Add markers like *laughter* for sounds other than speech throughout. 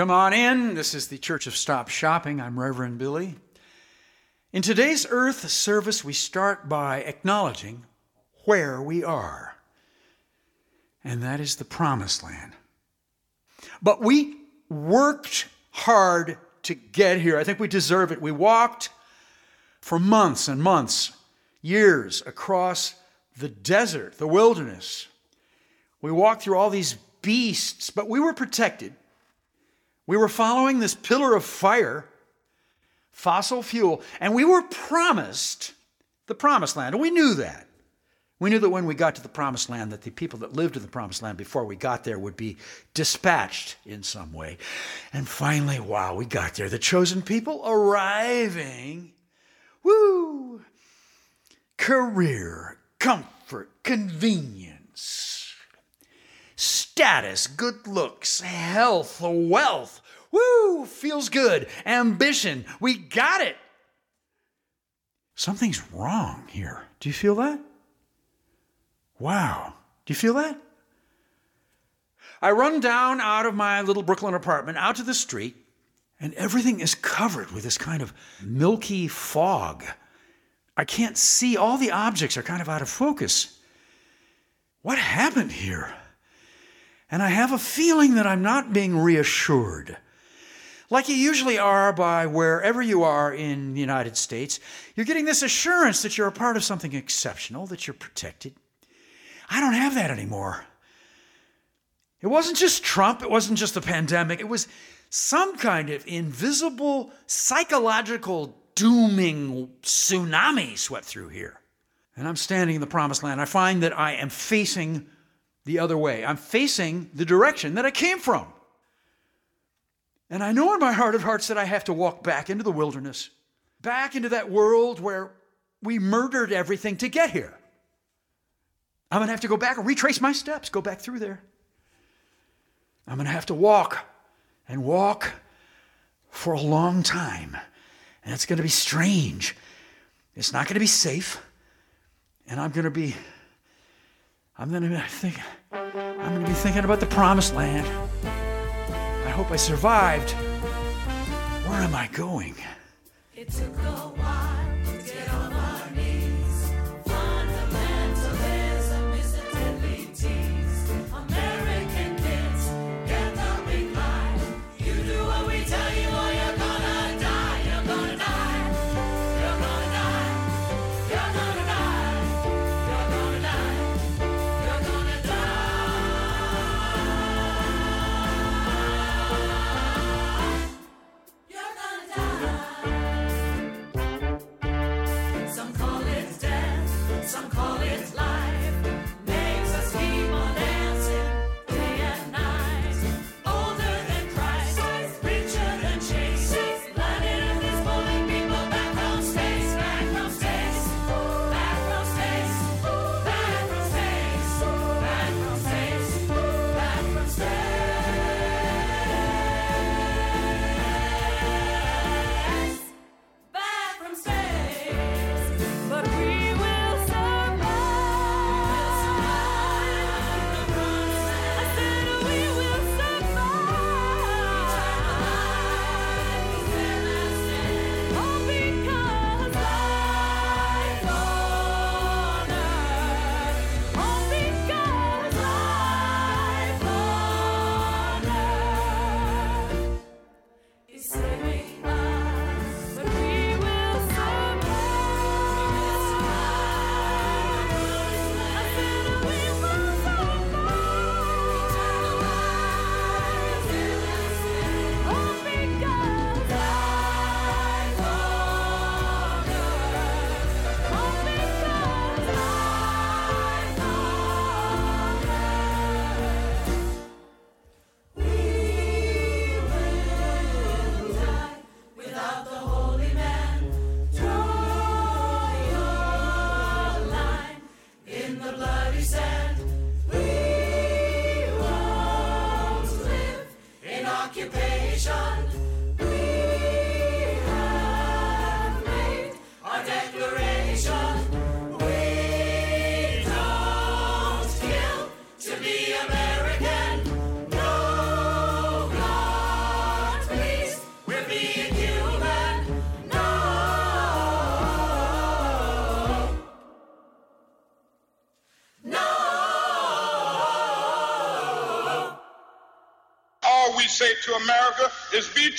Come on in. This is the Church of Stop Shopping. I'm Reverend Billy. In today's Earth service, we start by acknowledging where we are, and that is the Promised Land. But we worked hard to get here. I think we deserve it. We walked for months and months, years across the desert, the wilderness. We walked through all these beasts, but we were protected. We were following this pillar of fire, fossil fuel, and we were promised the promised land. And we knew that. We knew that when we got to the promised land, that the people that lived in the promised land before we got there would be dispatched in some way. And finally, wow, we got there. The chosen people arriving. Woo! Career, comfort, convenience, status, good looks, health, wealth. Woo! Feels good. Ambition. We got it. Something's wrong here. Do you feel that? Wow. Do you feel that? I run down out of my little Brooklyn apartment out to the street, and everything is covered with this kind of milky fog. I can't see, all the objects are kind of out of focus. What happened here? And I have a feeling that I'm not being reassured. Like you usually are by wherever you are in the United States, you're getting this assurance that you're a part of something exceptional, that you're protected. I don't have that anymore. It wasn't just Trump, it wasn't just the pandemic, it was some kind of invisible psychological dooming tsunami swept through here. And I'm standing in the promised land. I find that I am facing the other way. I'm facing the direction that I came from. And I know in my heart of hearts that I have to walk back into the wilderness, back into that world where we murdered everything to get here. I'm going to have to go back and retrace my steps, go back through there. I'm going to have to walk and walk for a long time. And it's going to be strange. It's not going to be safe. And I'm going to be I'm to be thinking I'm to be thinking about the promised land. I hope I survived. Where am I going? It took a while.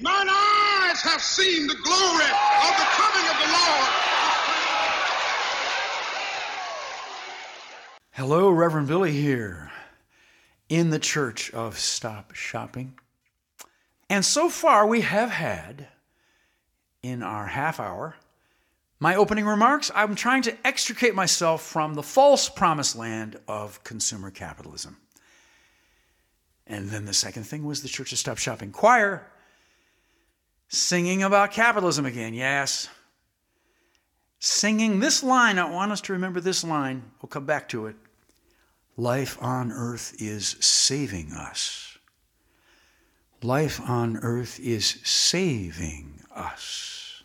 Mine eyes have seen the glory of the coming of the Lord. Hello, Reverend Billy here in the Church of Stop Shopping. And so far, we have had in our half hour my opening remarks. I'm trying to extricate myself from the false promised land of consumer capitalism. And then the second thing was the Church of Stop Shopping choir singing about capitalism again. Yes. Singing this line, I want us to remember this line. We'll come back to it. Life on earth is saving us. Life on earth is saving us.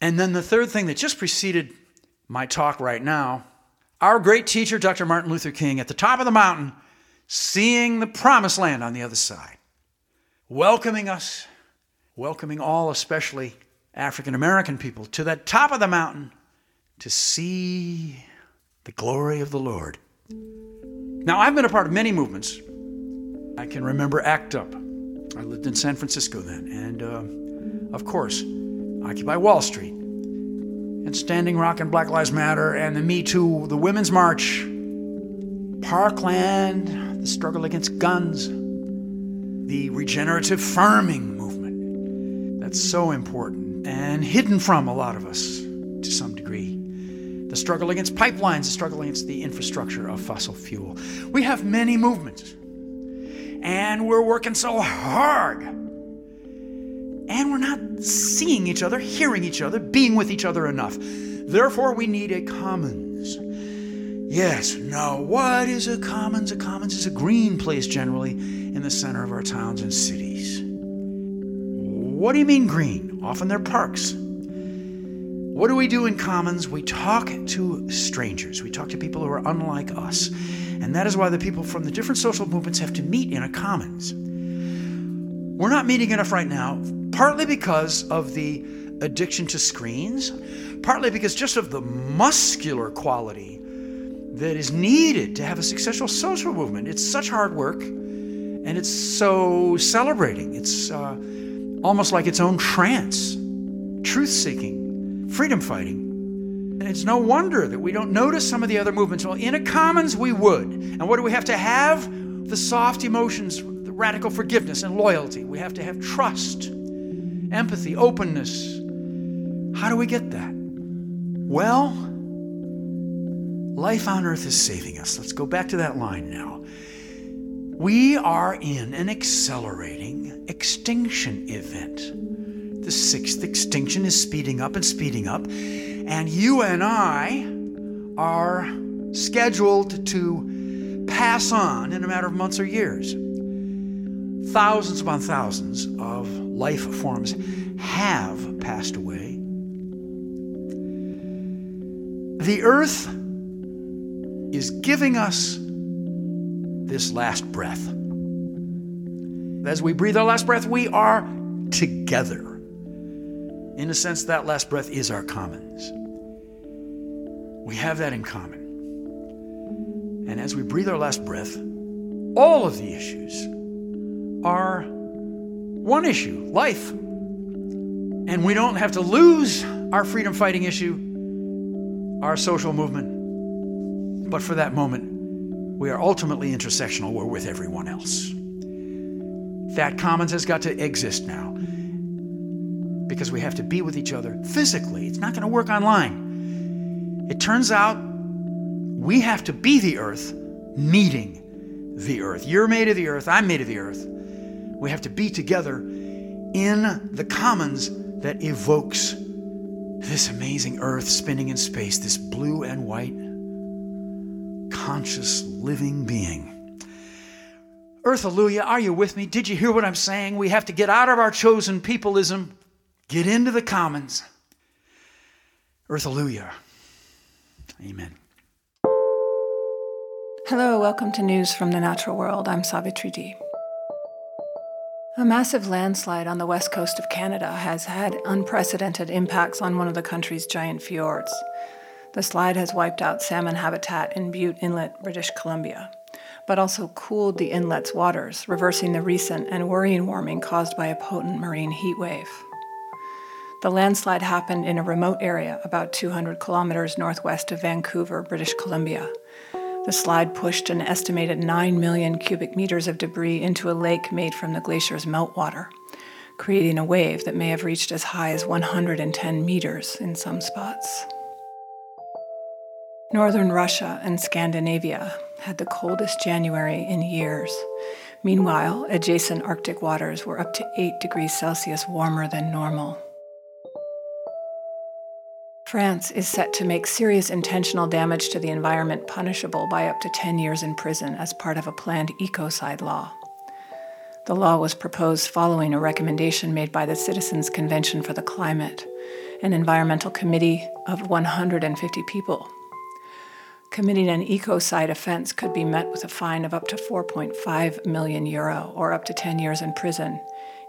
And then the third thing that just preceded my talk right now our great teacher, Dr. Martin Luther King, at the top of the mountain, seeing the promised land on the other side, welcoming us, welcoming all, especially African American people, to that top of the mountain to see the glory of the Lord. Now, I've been a part of many movements. I can remember ACT UP. I lived in San Francisco then. And uh, of course, Occupy Wall Street, and Standing Rock and Black Lives Matter, and the Me Too, the Women's March, Parkland, the struggle against guns, the regenerative farming movement. That's so important and hidden from a lot of us to some degree. The struggle against pipelines, the struggle against the infrastructure of fossil fuel. We have many movements, and we're working so hard. And we're not seeing each other, hearing each other, being with each other enough. Therefore, we need a commons. Yes, now what is a commons? A commons is a green place generally in the center of our towns and cities. What do you mean green? Often they're parks. What do we do in commons? We talk to strangers. We talk to people who are unlike us. And that is why the people from the different social movements have to meet in a commons. We're not meeting enough right now, partly because of the addiction to screens, partly because just of the muscular quality that is needed to have a successful social movement. It's such hard work and it's so celebrating. It's uh, almost like its own trance. truth seeking, freedom fighting. And it's no wonder that we don't notice some of the other movements. Well, in a commons, we would. And what do we have to have? The soft emotions, the radical forgiveness and loyalty. We have to have trust, empathy, openness. How do we get that? Well, life on earth is saving us. Let's go back to that line now. We are in an accelerating extinction event. The sixth extinction is speeding up and speeding up, and you and I are scheduled to pass on in a matter of months or years. Thousands upon thousands of life forms have passed away. The earth is giving us this last breath. As we breathe our last breath, we are together. In a sense, that last breath is our commons. We have that in common. And as we breathe our last breath, all of the issues are one issue life. And we don't have to lose our freedom fighting issue, our social movement. But for that moment, we are ultimately intersectional. We're with everyone else. That commons has got to exist now because we have to be with each other physically. It's not going to work online. It turns out we have to be the earth meeting the earth. You're made of the earth, I'm made of the earth. We have to be together in the commons that evokes this amazing earth spinning in space, this blue and white conscious living being. Earth, Alleluia, are you with me? Did you hear what I'm saying? We have to get out of our chosen peopleism, get into the commons. Earth, Alleluia. Amen. Hello, welcome to News from the Natural World. I'm Savitri D. A massive landslide on the west coast of Canada has had unprecedented impacts on one of the country's giant fjords. The slide has wiped out salmon habitat in Bute Inlet, British Columbia, but also cooled the inlet's waters, reversing the recent and worrying warming caused by a potent marine heat wave. The landslide happened in a remote area about 200 kilometers northwest of Vancouver, British Columbia. The slide pushed an estimated 9 million cubic meters of debris into a lake made from the glacier's meltwater, creating a wave that may have reached as high as 110 meters in some spots. Northern Russia and Scandinavia had the coldest January in years. Meanwhile, adjacent Arctic waters were up to 8 degrees Celsius warmer than normal. France is set to make serious intentional damage to the environment punishable by up to 10 years in prison as part of a planned ecocide law. The law was proposed following a recommendation made by the Citizens Convention for the Climate, an environmental committee of 150 people Committing an ecocide offense could be met with a fine of up to 4.5 million euro or up to 10 years in prison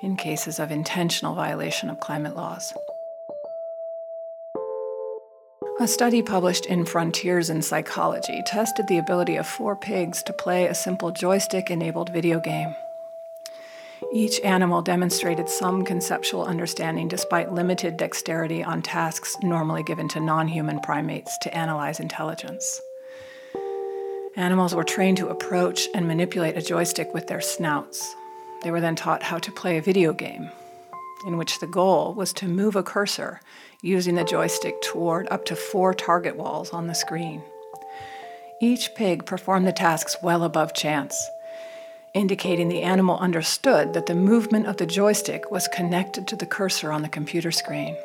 in cases of intentional violation of climate laws. A study published in Frontiers in Psychology tested the ability of four pigs to play a simple joystick enabled video game. Each animal demonstrated some conceptual understanding despite limited dexterity on tasks normally given to non human primates to analyze intelligence. Animals were trained to approach and manipulate a joystick with their snouts. They were then taught how to play a video game, in which the goal was to move a cursor using the joystick toward up to four target walls on the screen. Each pig performed the tasks well above chance, indicating the animal understood that the movement of the joystick was connected to the cursor on the computer screen.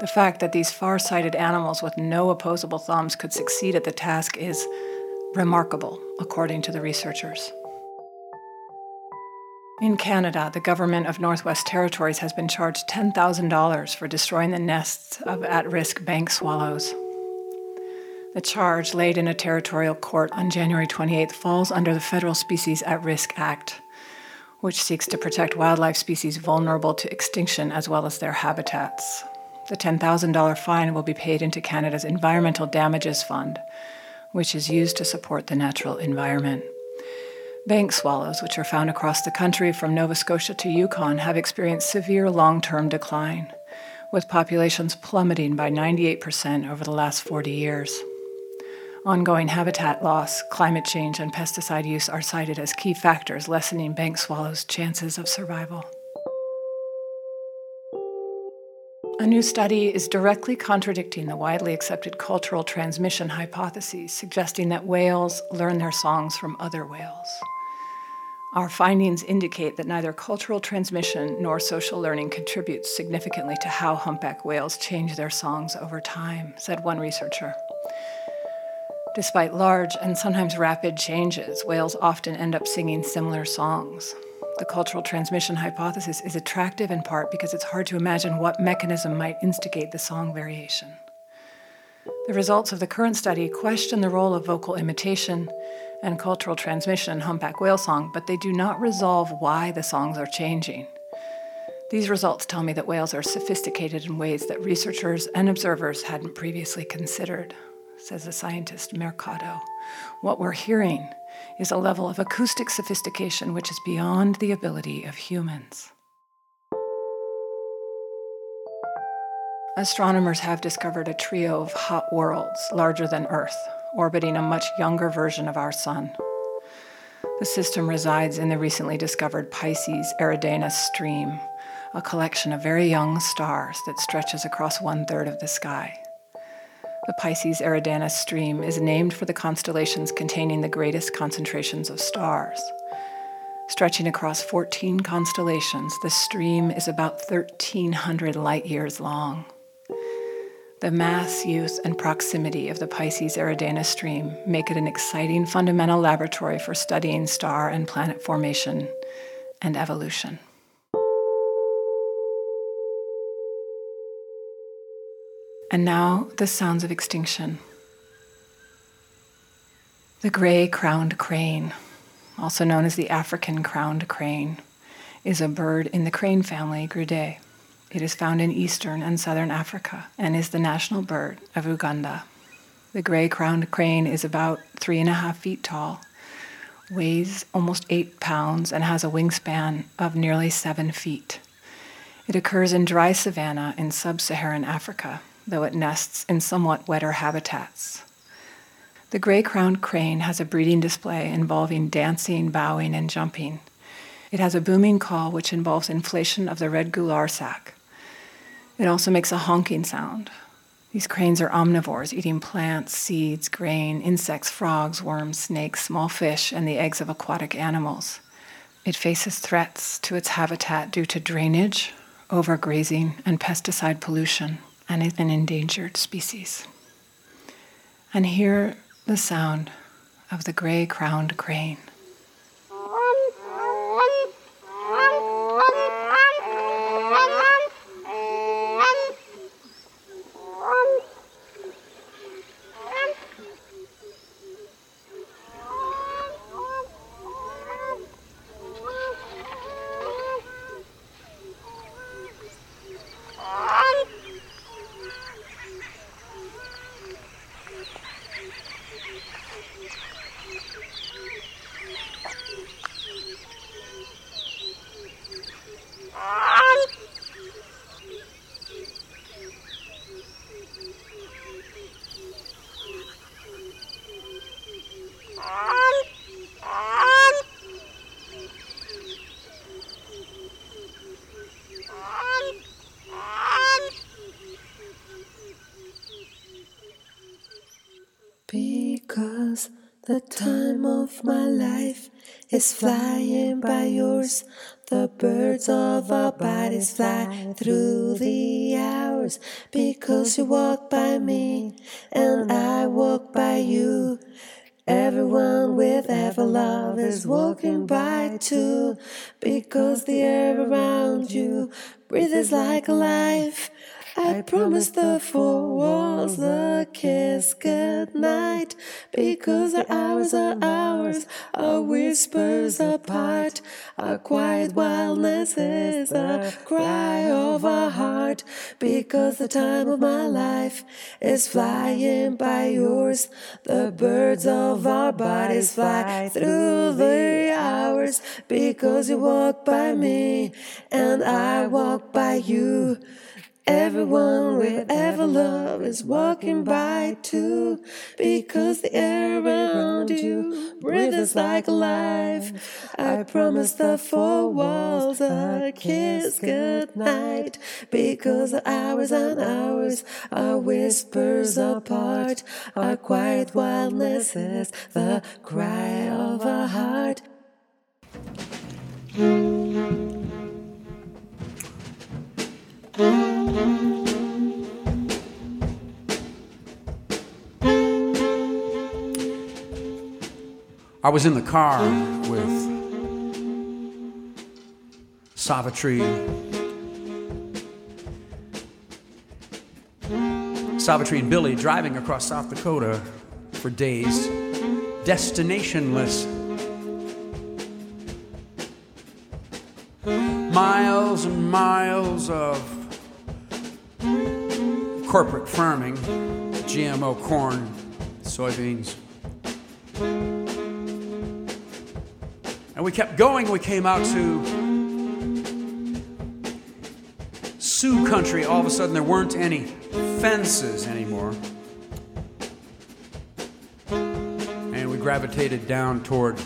The fact that these far sighted animals with no opposable thumbs could succeed at the task is remarkable, according to the researchers. In Canada, the government of Northwest Territories has been charged $10,000 for destroying the nests of at risk bank swallows. The charge, laid in a territorial court on January 28th, falls under the Federal Species at Risk Act, which seeks to protect wildlife species vulnerable to extinction as well as their habitats. The $10,000 fine will be paid into Canada's Environmental Damages Fund, which is used to support the natural environment. Bank swallows, which are found across the country from Nova Scotia to Yukon, have experienced severe long term decline, with populations plummeting by 98% over the last 40 years. Ongoing habitat loss, climate change, and pesticide use are cited as key factors lessening bank swallows' chances of survival. A new study is directly contradicting the widely accepted cultural transmission hypotheses, suggesting that whales learn their songs from other whales. Our findings indicate that neither cultural transmission nor social learning contributes significantly to how humpback whales change their songs over time, said one researcher. Despite large and sometimes rapid changes, whales often end up singing similar songs. The cultural transmission hypothesis is attractive in part because it's hard to imagine what mechanism might instigate the song variation. The results of the current study question the role of vocal imitation and cultural transmission in humpback whale song, but they do not resolve why the songs are changing. These results tell me that whales are sophisticated in ways that researchers and observers hadn't previously considered, says the scientist Mercado. What we're hearing is a level of acoustic sophistication which is beyond the ability of humans. Astronomers have discovered a trio of hot worlds larger than Earth, orbiting a much younger version of our Sun. The system resides in the recently discovered Pisces Eridanus stream, a collection of very young stars that stretches across one third of the sky. The Pisces Eridanus stream is named for the constellations containing the greatest concentrations of stars. Stretching across 14 constellations, the stream is about 1,300 light years long. The mass, use, and proximity of the Pisces Eridanus stream make it an exciting fundamental laboratory for studying star and planet formation and evolution. And now the sounds of extinction. The gray crowned crane, also known as the African crowned crane, is a bird in the crane family Gruidae. It is found in eastern and southern Africa and is the national bird of Uganda. The gray crowned crane is about three and a half feet tall, weighs almost eight pounds, and has a wingspan of nearly seven feet. It occurs in dry savanna in sub Saharan Africa though it nests in somewhat wetter habitats. The gray crowned crane has a breeding display involving dancing, bowing, and jumping. It has a booming call which involves inflation of the red gular sac. It also makes a honking sound. These cranes are omnivores, eating plants, seeds, grain, insects, frogs, worms, snakes, small fish, and the eggs of aquatic animals. It faces threats to its habitat due to drainage, overgrazing, and pesticide pollution and is an endangered species. And hear the sound of the gray crowned crane. The time of my life is flying by yours. The birds of our bodies fly through the hours because you walk by me and I walk by you. Everyone with ever love is walking by too because the air around you breathes like life. I promised the four walls a kiss goodnight because our hours are ours, our whispers apart. Our quiet wildness is the cry of our heart because the time of my life is flying by yours. The birds of our bodies fly through the hours because you walk by me and I walk by you. Everyone will ever love is walking by too, because the air around you breathes like life. I promise the four walls a kiss goodnight, because the hours and hours are whispers apart. Our quiet wildness is the cry of a heart. I was in the car with Savitri. Savitri and Billy driving across South Dakota for days, destinationless. Corporate farming, GMO corn, soybeans. And we kept going. We came out to Sioux country. All of a sudden, there weren't any fences anymore. And we gravitated down toward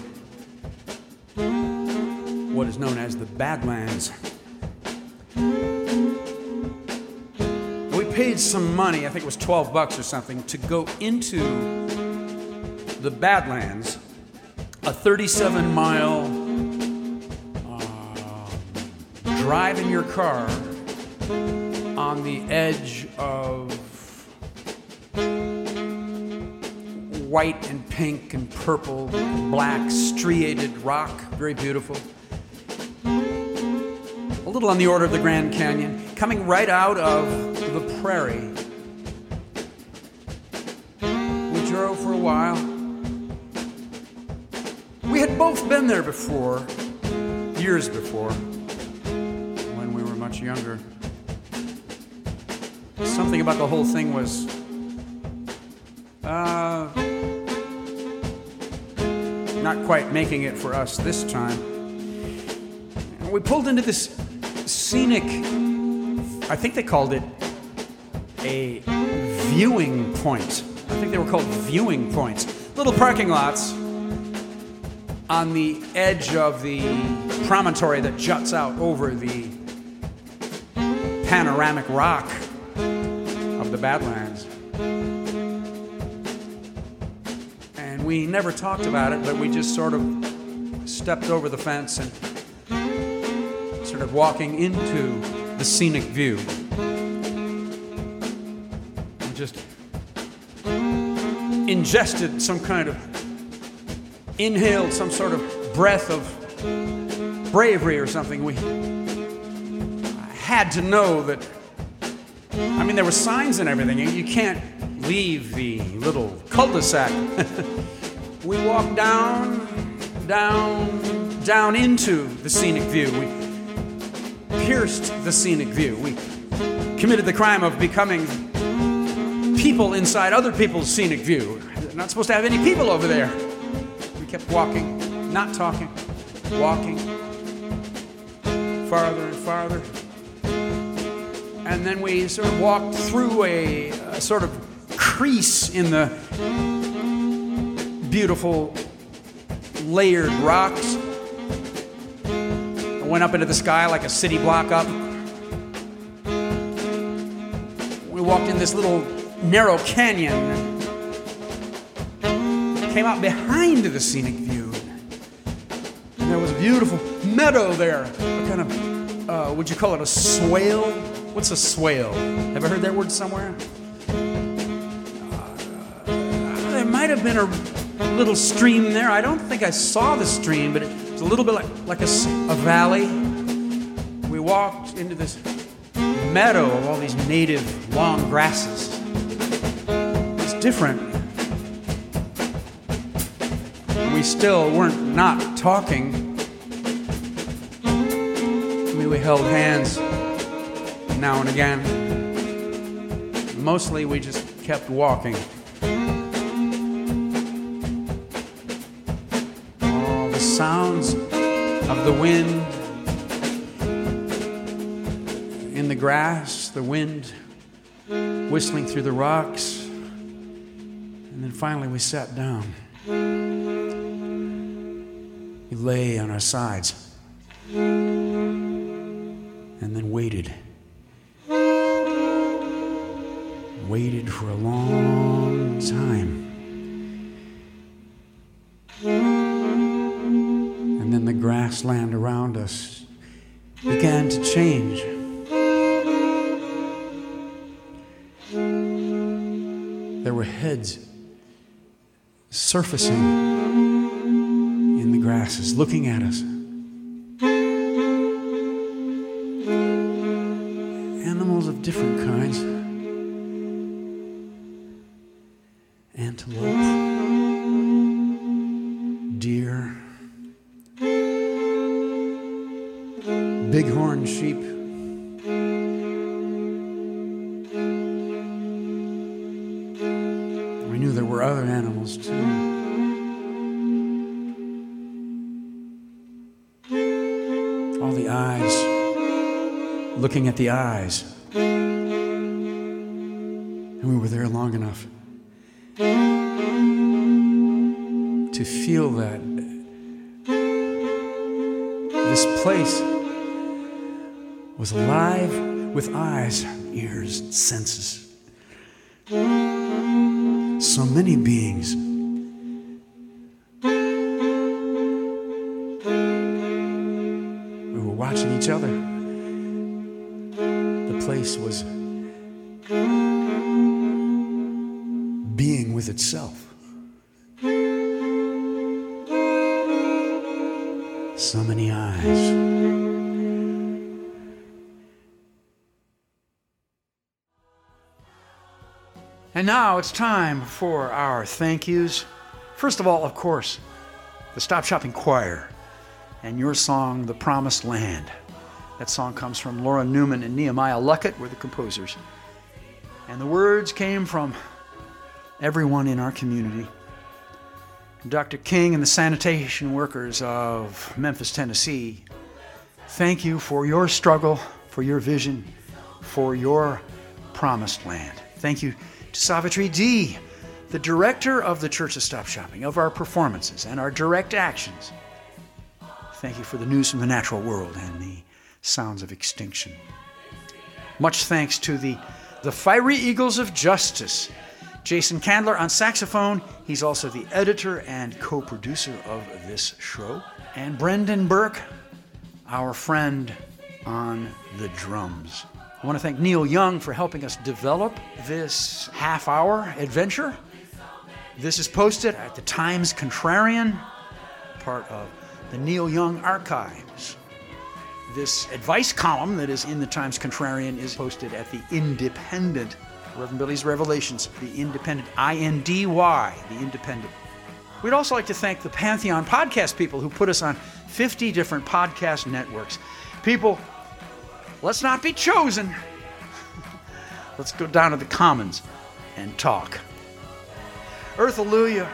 what is known as the Badlands. Paid some money, I think it was 12 bucks or something, to go into the Badlands a 37 mile uh, drive in your car on the edge of white and pink and purple and black striated rock, very beautiful. A little on the order of the Grand Canyon, coming right out of the prairie. We drove for a while. We had both been there before, years before, when we were much younger. Something about the whole thing was uh, not quite making it for us this time. We pulled into this scenic, I think they called it a viewing point. I think they were called viewing points. Little parking lots on the edge of the promontory that juts out over the panoramic rock of the Badlands. And we never talked about it, but we just sort of stepped over the fence and sort of walking into the scenic view. Ingested some kind of inhaled some sort of breath of bravery or something. We had to know that. I mean, there were signs and everything. You can't leave the little cul-de-sac. *laughs* we walked down, down, down into the scenic view. We pierced the scenic view. We committed the crime of becoming people inside other people's scenic view. They're not supposed to have any people over there. We kept walking, not talking, walking farther and farther. And then we sort of walked through a, a sort of crease in the beautiful layered rocks. I went up into the sky like a city block up. We walked in this little narrow canyon came out behind the scenic view. And there was a beautiful meadow there. A kind of, uh, would you call it a swale? What's a swale? Ever heard that word somewhere? Uh, there might have been a little stream there. I don't think I saw the stream, but it was a little bit like, like a, a valley. We walked into this meadow of all these native long grasses. Different we still weren't not talking. I mean, we held hands now and again. Mostly, we just kept walking. All the sounds of the wind in the grass, the wind whistling through the rocks. And then finally we sat down. We lay on our sides and then waited. Waited for a long time. And then the grassland around us began to change. There were heads surfacing in the grasses, looking at us. Animals of different kinds antelope, deer, bighorn sheep. Other animals too. All the eyes, looking at the eyes. And we were there long enough to feel that this place was alive with eyes, ears, senses. So many beings. We were watching each other. The place was being with itself. So many eyes. And now it's time for our thank yous. First of all, of course, the Stop Shopping Choir and your song, The Promised Land. That song comes from Laura Newman and Nehemiah Luckett, were the composers. And the words came from everyone in our community. Dr. King and the sanitation workers of Memphis, Tennessee, thank you for your struggle, for your vision, for your promised land. Thank you to Savitri D, the director of the Church of Stop Shopping, of our performances and our direct actions. Thank you for the news from the natural world and the sounds of extinction. Much thanks to the, the Fiery Eagles of Justice, Jason Candler on saxophone. He's also the editor and co producer of this show. And Brendan Burke, our friend on the drums. I want to thank Neil Young for helping us develop this half hour adventure. This is posted at the Times Contrarian, part of the Neil Young Archives. This advice column that is in the Times Contrarian is posted at the Independent. Reverend Billy's Revelations, the Independent, I N D Y, the Independent. We'd also like to thank the Pantheon podcast people who put us on 50 different podcast networks. People, let's not be chosen. let's go down to the Commons and talk. Earth Alleluia